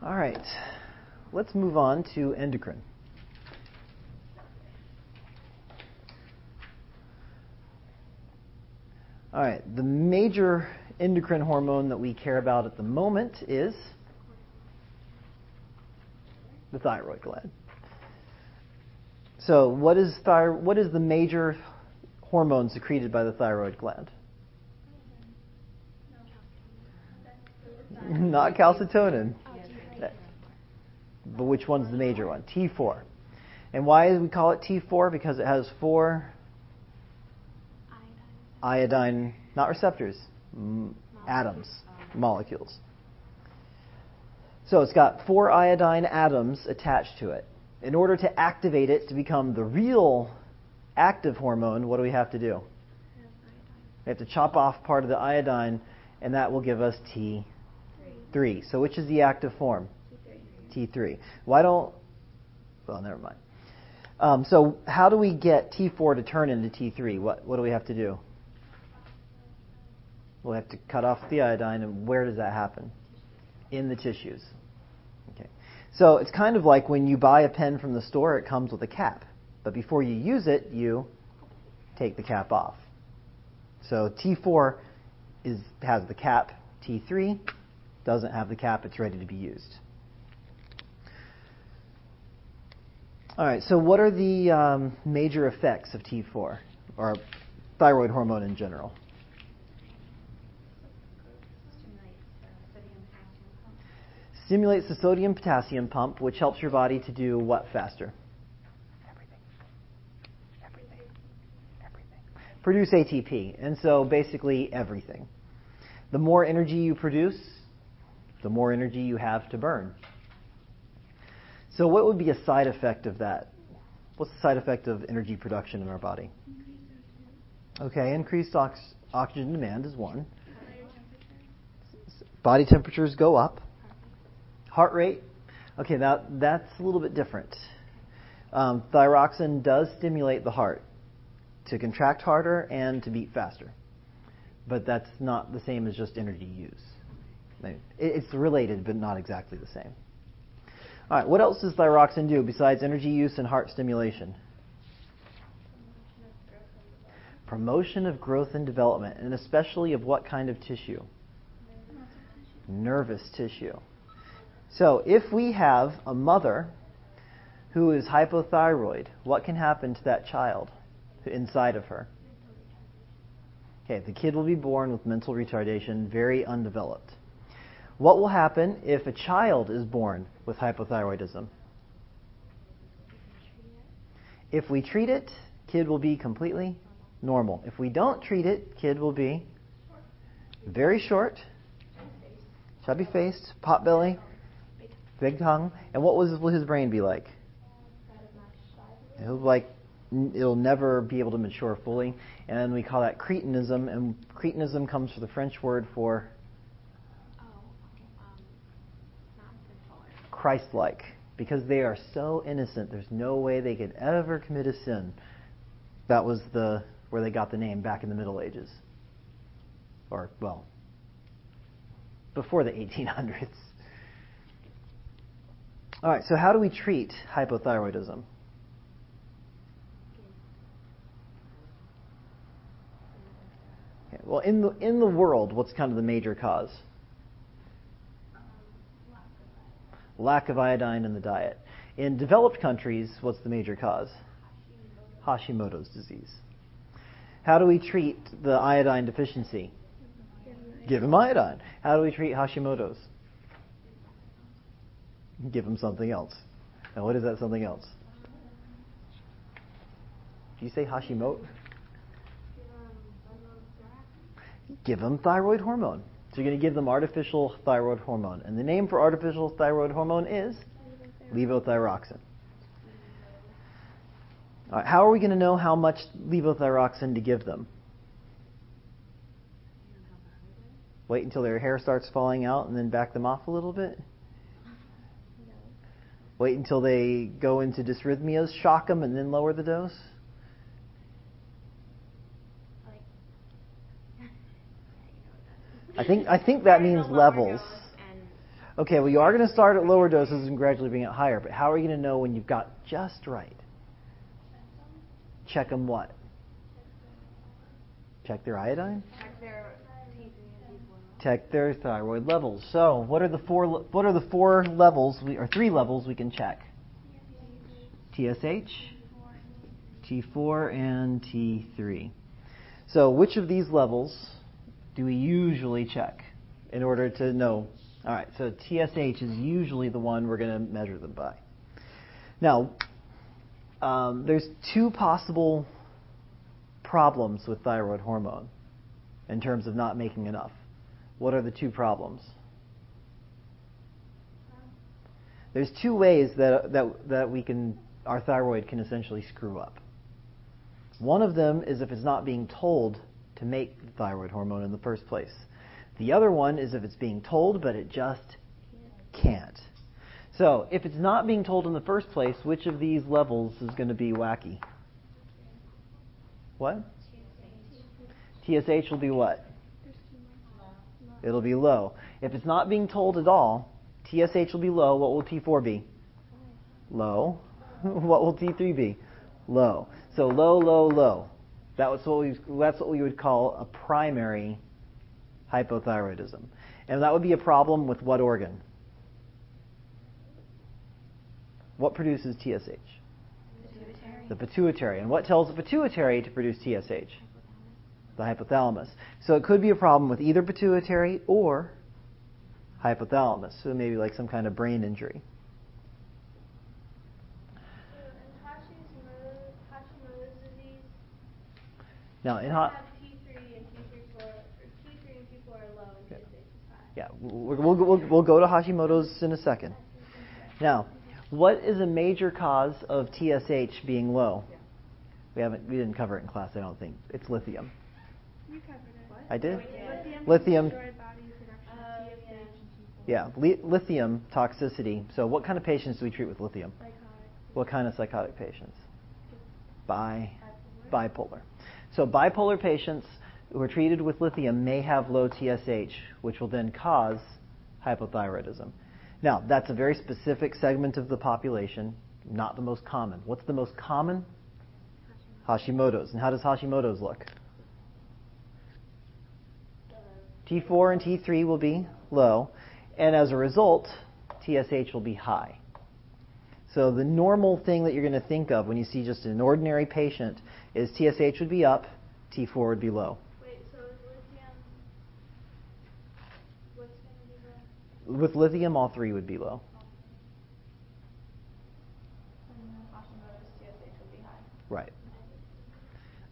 All right. Let's move on to endocrine. All right. The major endocrine hormone that we care about at the moment is the thyroid gland. So, what is, thyro- what is the major hormone secreted by the thyroid gland? Not calcitonin. But which one's the major one? T4. And why do we call it T4? Because it has four iodine, not receptors, m- atoms, molecules. So it's got four iodine atoms attached to it. In order to activate it to become the real active hormone, what do we have to do? We have to chop off part of the iodine, and that will give us T3. So which is the active form? T3. Why don't, well, never mind. Um, so how do we get T4 to turn into T3? What, what do we have to do? We'll have to cut off the iodine, and where does that happen? In the tissues. Okay. So it's kind of like when you buy a pen from the store, it comes with a cap. But before you use it, you take the cap off. So T4 is, has the cap, T3 doesn't have the cap, it's ready to be used. All right, so what are the um, major effects of T4, or thyroid hormone in general? Stimulates the sodium potassium pump, which helps your body to do what faster? Everything. Everything. Everything. Produce ATP. And so basically everything. The more energy you produce, the more energy you have to burn. So, what would be a side effect of that? What's the side effect of energy production in our body? Okay, increased ox- oxygen demand is one. Body temperatures go up. Heart rate. Okay, that that's a little bit different. Um, thyroxin does stimulate the heart to contract harder and to beat faster, but that's not the same as just energy use. It's related, but not exactly the same. All right, what else does thyroxin do besides energy use and heart stimulation? Promotion of growth and development, and especially of what kind of tissue? Nervous tissue. So, if we have a mother who is hypothyroid, what can happen to that child inside of her? Okay, the kid will be born with mental retardation, very undeveloped. What will happen if a child is born with hypothyroidism? If we treat it, kid will be completely normal. If we don't treat it, kid will be very short, chubby faced, pot belly, big tongue. And what will his brain be like? It'll like it'll never be able to mature fully, and we call that cretinism. And cretinism comes from the French word for Christ like because they are so innocent. There's no way they could ever commit a sin. That was the where they got the name back in the Middle Ages. Or well, before the 1800s. All right, so how do we treat hypothyroidism? Okay, well, in the in the world, what's kind of the major cause? Lack of iodine in the diet. In developed countries, what's the major cause? Hashimoto's disease. How do we treat the iodine deficiency? Give him iodine. How do we treat Hashimoto's? Give him something else. Now, what is that something else? Do you say Hashimoto? Give him thyroid hormone. So you're going to give them artificial thyroid hormone. And the name for artificial thyroid hormone is levothyroxine. How are we going to know how much levothyroxine to give them? Wait until their hair starts falling out and then back them off a little bit? Wait until they go into dysrhythmias, shock them, and then lower the dose? I think I think that means levels. Okay, well, you are going to start at lower doses and gradually bring it higher, but how are you going to know when you've got just right? Check them what? Check their iodine? Check their T3 and T4. Check their thyroid levels. So, what are the four what are the four levels we, or three levels we can check? TSH, T4 and T3. So, which of these levels do we usually check in order to know? All right, so TSH is usually the one we're going to measure them by. Now, um, there's two possible problems with thyroid hormone in terms of not making enough. What are the two problems? There's two ways that, that, that we can, our thyroid can essentially screw up. One of them is if it's not being told to make the thyroid hormone in the first place. The other one is if it's being told, but it just can't. So, if it's not being told in the first place, which of these levels is going to be wacky? What? TSH will be what? It'll be low. If it's not being told at all, TSH will be low. What will T4 be? Low. what will T3 be? Low. So low, low, low. That was what we, that's what we would call a primary hypothyroidism. And that would be a problem with what organ? What produces TSH? The pituitary. The pituitary. And what tells the pituitary to produce TSH? The hypothalamus. So it could be a problem with either pituitary or hypothalamus. So maybe like some kind of brain injury. And Hashimoto's, Hashimoto's disease. Now, in I hot. have T3 and T3 4, or T3 and T4 are low and Yeah. T6 is high. Yeah, we'll, we'll, we'll, we'll go to Hashimoto's in a second. Now, what is a major cause of TSH being low? We haven't, we didn't cover it in class, I don't think. It's lithium. You covered it. I did? Lithium. Lithium. can destroy body production Oh, of TSH yeah. and T4. Yeah, li- lithium toxicity. So, what kind of patients do we treat with lithium? Psychotic. What kind of psychotic patients? Bi, bipolar. So, bipolar patients who are treated with lithium may have low TSH, which will then cause hypothyroidism. Now, that's a very specific segment of the population, not the most common. What's the most common? Hashimoto's. And how does Hashimoto's look? T4 and T3 will be low, and as a result, TSH will be high. So the normal thing that you're going to think of when you see just an ordinary patient is TSH would be up, T4 would be low. Wait, so is lithium. What's going to be the. With lithium, all three would be low. And then Hashimoto's TSH would be high. Right.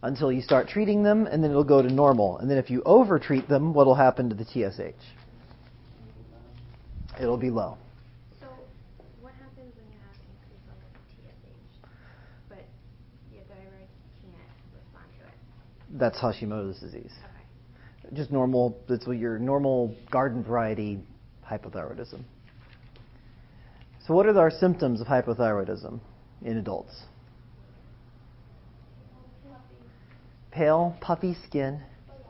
Until you start treating them, and then it'll go to normal. And then if you over-treat them, what'll happen to the TSH? It'll be low. So, what happens when you have increased levels of TSH, but your thyroid can't respond to it? That's Hashimoto's disease. Okay. Just normal, that's what your normal garden variety hypothyroidism. So, what are our symptoms of hypothyroidism in adults? Pale, puffy skin,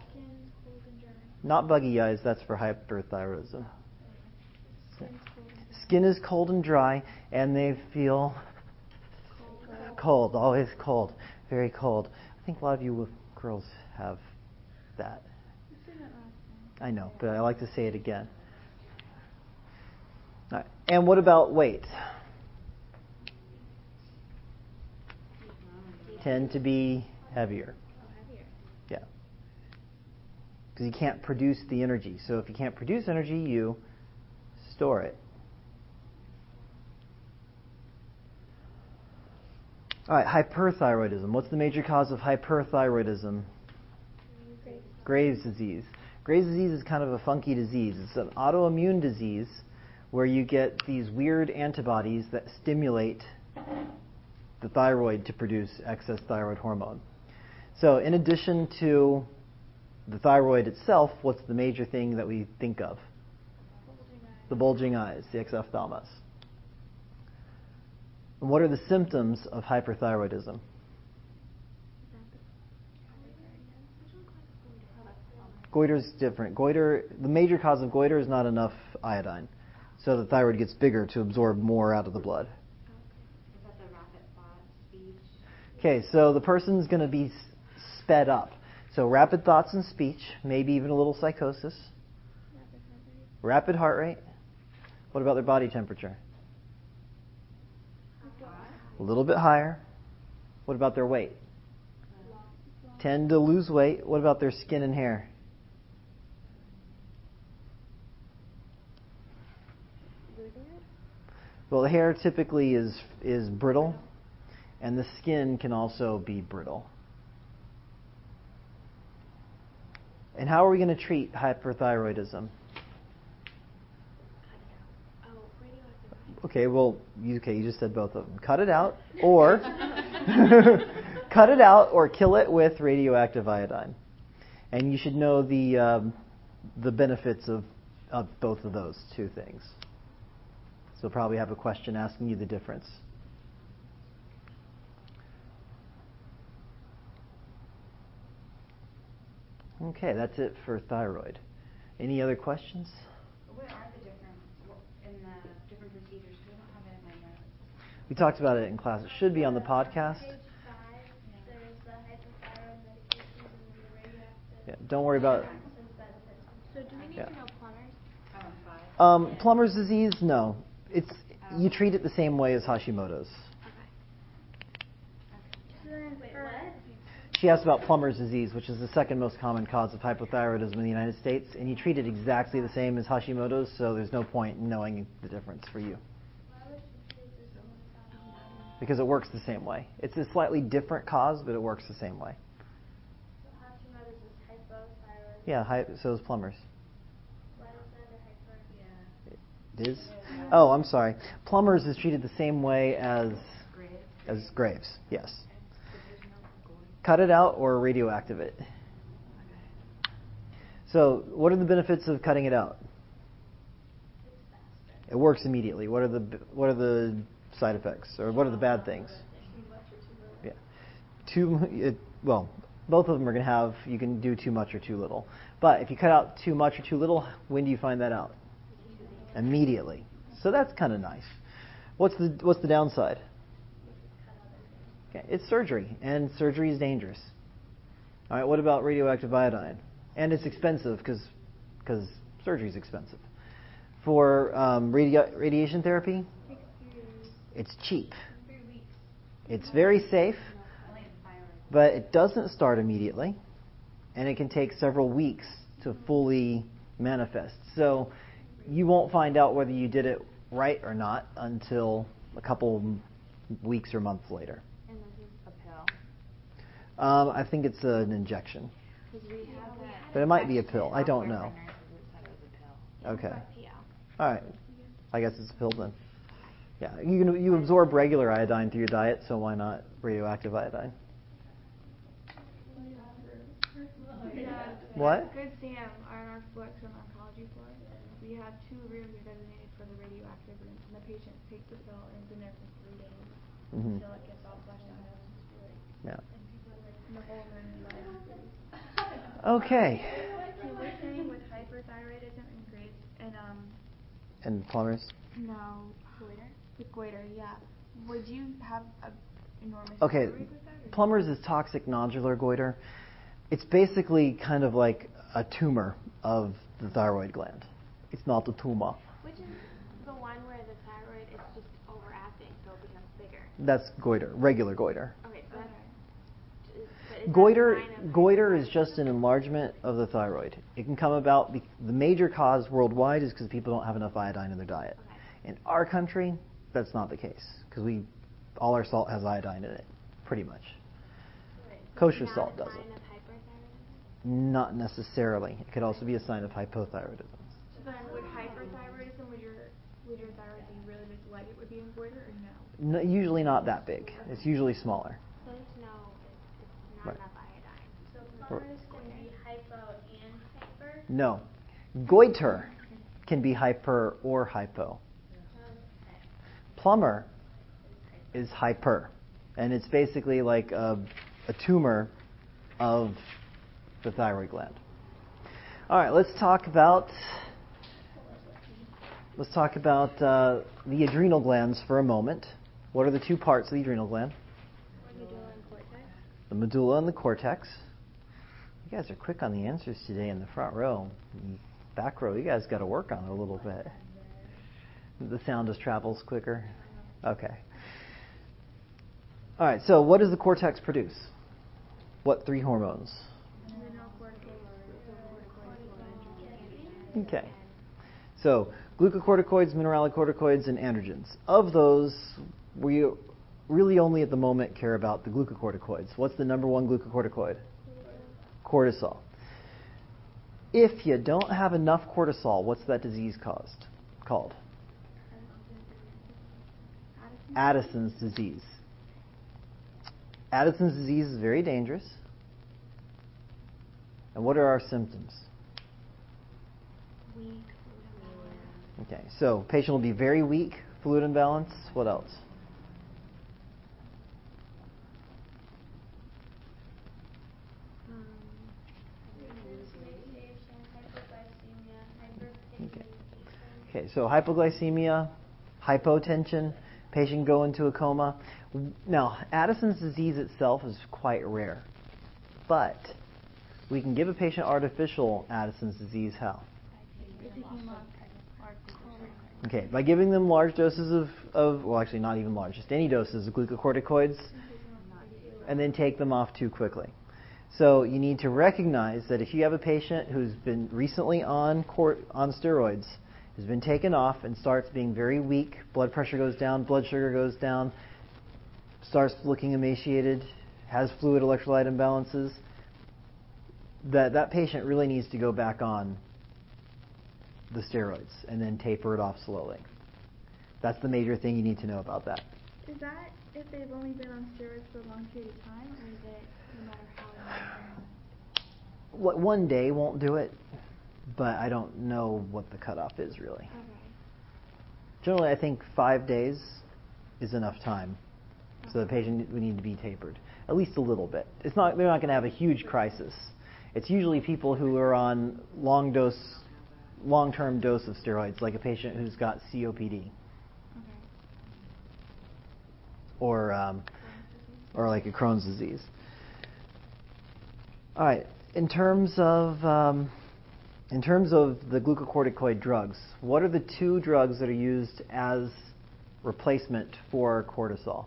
Skin, cold and dry. not buggy eyes, that's for hyperthyroidism. Skin's cold and dry. Skin is cold and dry, and they feel cold, always cold, very cold. I think a lot of you girls have that. You said that last I know, but I like to say it again. Right. And what about weight? Tend to be. Oh, heavier. Yeah. Because you can't produce the energy. So if you can't produce energy, you store it. All right, hyperthyroidism. What's the major cause of hyperthyroidism? Graves' disease. Graves' disease is kind of a funky disease. It's an autoimmune disease where you get these weird antibodies that stimulate the thyroid to produce excess thyroid hormone. So, in addition to the thyroid itself, what's the major thing that we think of? Bulging. The bulging eyes, the exophthalmos. And what are the symptoms of hyperthyroidism? Goiter is different. Goiter, the major cause of goiter is not enough iodine. So the thyroid gets bigger to absorb more out of the blood. Okay, so the person's going to be sped up. So rapid thoughts and speech, maybe even a little psychosis. Rapid heart rate. What about their body temperature? A little bit higher. What about their weight? Tend to lose weight. What about their skin and hair? Well, the hair typically is is brittle, and the skin can also be brittle. And how are we going to treat hyperthyroidism? Oh, radioactive. Okay, well, you, okay, you just said both of them. Cut it out, or cut it out, or kill it with radioactive iodine. And you should know the um, the benefits of of both of those two things. So probably have a question asking you the difference. Okay, that's it for thyroid. Any other questions? What are the different, what- in the different procedures? 'Cause I don't have it in my notes. We talked about it in class. It should be on the podcast. Page five, there's the hypothyroid medications and the radioactive. Yeah, don't worry about it. So do we need Yeah. to know Plummer's? And five. Um, Plummer's disease, no. It's you treat it the same way as Hashimoto's. Okay. So then Wait, for- what? She asked about Plummer's disease, which is the second most common cause of hypothyroidism in the United States, and you treat it exactly the same as Hashimoto's, so there's no point in knowing the difference for you because it works the same way. It's a slightly different cause, but it works the same way. So Hashimoto's is hypothyroid. Yeah, hy- so is Plummer's. Why is that a. It is. Oh, I'm sorry. Plummer's is treated the same way as Great. as Graves. Yes. But there's no going. cut it out or radioactive it. So, what are the benefits of cutting it out? It works immediately. What are the what are the side effects or what are the bad things? Yeah. Too it, well, both of them are going to have you can do too much or too little. But if you cut out too much or too little, when do you find that out? Immediately. So that's kind of nice. What's the what's the downside? Okay, it's surgery, and surgery is dangerous. All right, what about radioactive iodine? And it's expensive because because surgery is expensive. For um, radio, radiation therapy. It's cheap. It's very safe, Only in thyroid. but it doesn't start immediately, and it can take several weeks to fully manifest. So you won't find out whether you did it right or not until a couple weeks or months later. And this is a pill. Um, I think it's an injection, Because we have that. but it might be a pill. I don't know. Nurses that said it was a pill. Okay. All right. I guess it's a pill then. Yeah, you can, you absorb regular iodine through your diet, so why not radioactive iodine? What? Good Sam, on our flex on oncology floor, we have two rooms designated for the radioactive rooms, and the patient takes the pill and it's in there for three days Mhm. until it gets all flushed out. Yeah. And the whole room. Okay. So we're saying with hyperthyroidism and Graves and um And Plummer's? no goiter with goiter, yeah. Would you have a enormous Okay, thyroid with that? or- Plummer's is toxic nodular goiter. It's basically kind of like a tumor of the thyroid gland. It's not a tumor. Which is the one where the thyroid is just overacting, so it becomes bigger. That's goiter, regular goiter. Okay, so Okay. that's. is- but is that a Goiter, goiter is just an enlargement of the thyroid. It can come about. Be, the major cause worldwide is because people don't have enough iodine in their diet. Okay. In our country, that's not the case because we, all our salt has iodine in it, pretty much. Right, so Kosher not salt a doesn't. sign of hyperthyroidism? Not necessarily. It could also be a sign of hypothyroidism. So then would hyperthyroidism would your would your thyroid be really big like it would be in goiter or no? No, usually not that big. It's usually smaller. So there's no, it's, it's not Right. enough iodine. So Or- can be hypo and hyper. No. Goiter can be hyper or hypo. Plummer is hyper. And it's basically like a, a tumor of the thyroid gland. All right, let's talk about let's talk about uh, the adrenal glands for a moment. What are the two parts of the adrenal gland? Medulla and cortex. The medulla and the cortex. You guys are quick on the answers today in the front row. Back row, you guys got to work on it a little bit. The sound just travels quicker. Okay. All right. So, what does the cortex produce? What three hormones? Okay. So, glucocorticoids, mineralocorticoids, and androgens. Of those, we really only at the moment care about the glucocorticoids. What's the number one glucocorticoid? Cortisol. If you don't have enough cortisol, what's that disease caused? Called? Addison's disease. Addison's disease is very dangerous. And what are our symptoms? Weak. Okay, so patient will be very weak, fluid imbalance. What else? Um, Okay. Okay, so hypoglycemia, hypotension, patient go into a coma. Now, Addison's disease itself is quite rare, but we can give a patient artificial Addison's disease how? Okay, by giving them large doses of, of, well, actually not even large, just any doses of glucocorticoids, and then take them off too quickly. So you need to recognize that if you have a patient who's been recently on on steroids, has been taken off and starts being very weak, blood pressure goes down, blood sugar goes down, starts looking emaciated, has fluid electrolyte imbalances, that that patient really needs to go back on the steroids and then taper it off slowly. That's the major thing you need to know about that. Is that if they've only been on steroids for a long period of time, or is it no matter how long? What- One day won't do it, but I don't know what the cutoff is really. Okay. Generally, I think five days is enough time, so the patient would need to be tapered at least a little bit. It's not they're not going to have a huge crisis. It's usually people who are on long dose, long term dose of steroids, like a patient who's got COPD Okay. or um, or like a Crohn's disease. All right. In terms of um, in terms of the glucocorticoid drugs, what are the two drugs that are used as replacement for cortisol?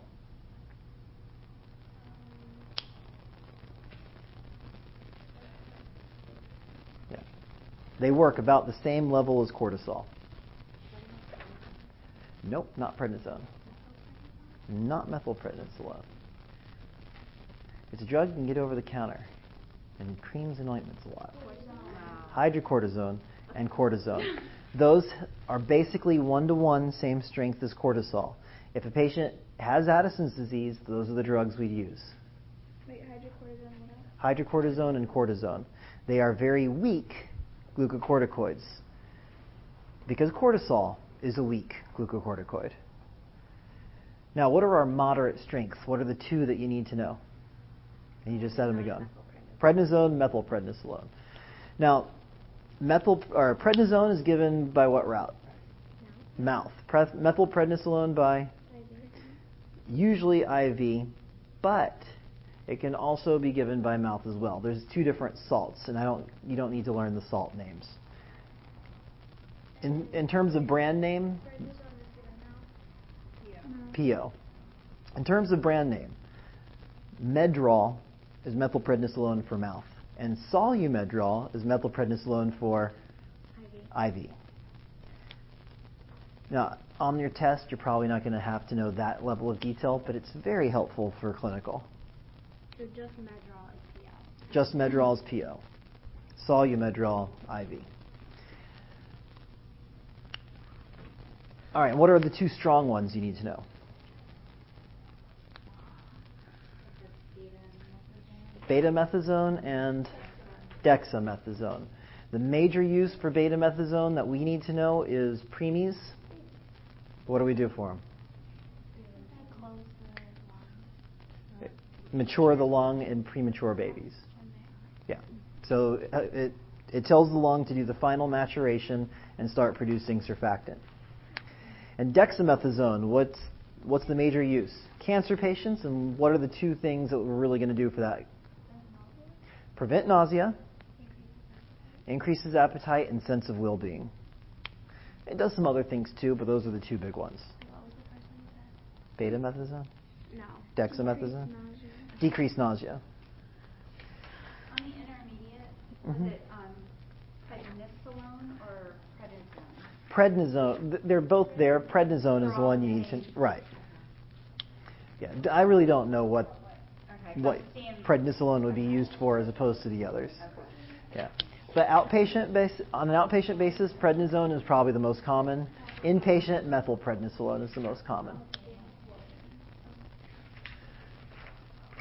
Yeah. They work about the same level as cortisol. Nope, not prednisone. Not methylprednisolone. It's a drug you can get over the counter in creams and ointments a lot. Hydrocortisone and cortisone. Those are basically one to one same strength as cortisol. If a patient has Addison's disease, those are the drugs we'd use. Wait, hydrocortisone? Hydrocortisone and cortisone. They are very weak glucocorticoids because cortisol is a weak glucocorticoid. Now, what are our moderate strengths? What are the two that you need to know? And you just said them again. Prednisone, methylprednisolone. Now, methyl or prednisone is given by what route? Mouth. Pre- methylprednisolone by usually IV, but it can also be given by mouth as well. There's two different salts, and I don't you don't need to learn the salt names. In in terms of brand name, PO. In terms of brand name, Medrol is methylprednisolone for mouth, and Solumedrol is methylprednisolone for IV. Now, on your test, you're probably not going to have to know that level of detail, but it's very helpful for clinical. So just Medrol is PL. Just Medrol is PO. Solumedrol IV. All right, what are the two strong ones you need to know? Betamethasone and dexamethasone. The major use for betamethasone that we need to know is preemies. What do we do for them? Mature the lung in premature babies. Yeah. So uh, it, it tells the lung to do the final maturation and start producing surfactant. And dexamethasone, what's what's the major use? Cancer patients, and what are the two things that we're really going to do for that? Prevent nausea, increases appetite, and sense of well-being. It does some other things too, but those are the two big ones. What was the first one you Betamethasone, said? No. dexamethasone, Decreased nausea. decreased nausea. On the intermediate, was it um, prednisolone or prednisone? Prednisone, they're both there. Prednisone is the one you need to, right. Yeah, I really don't know what what prednisolone would be used for as opposed to the others. Yeah. But outpatient base, on an outpatient basis, prednisone is probably the most common. Inpatient, methylprednisolone is the most common.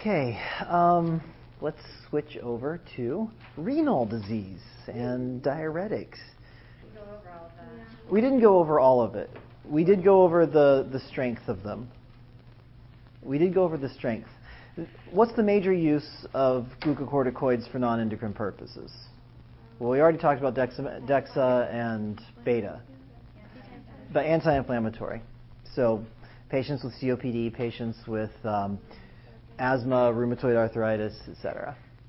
Okay, um, let's switch over to renal disease and diuretics. We go over all of that. We didn't go over all of it. We did go over the, the strength of them. We did go over the strength. What's the major use of glucocorticoids for non-endocrine purposes? Well, we already talked about Dexa, Dexa and Beta, the anti-inflammatory. So, patients with COPD, patients with um, asthma, rheumatoid arthritis, etc.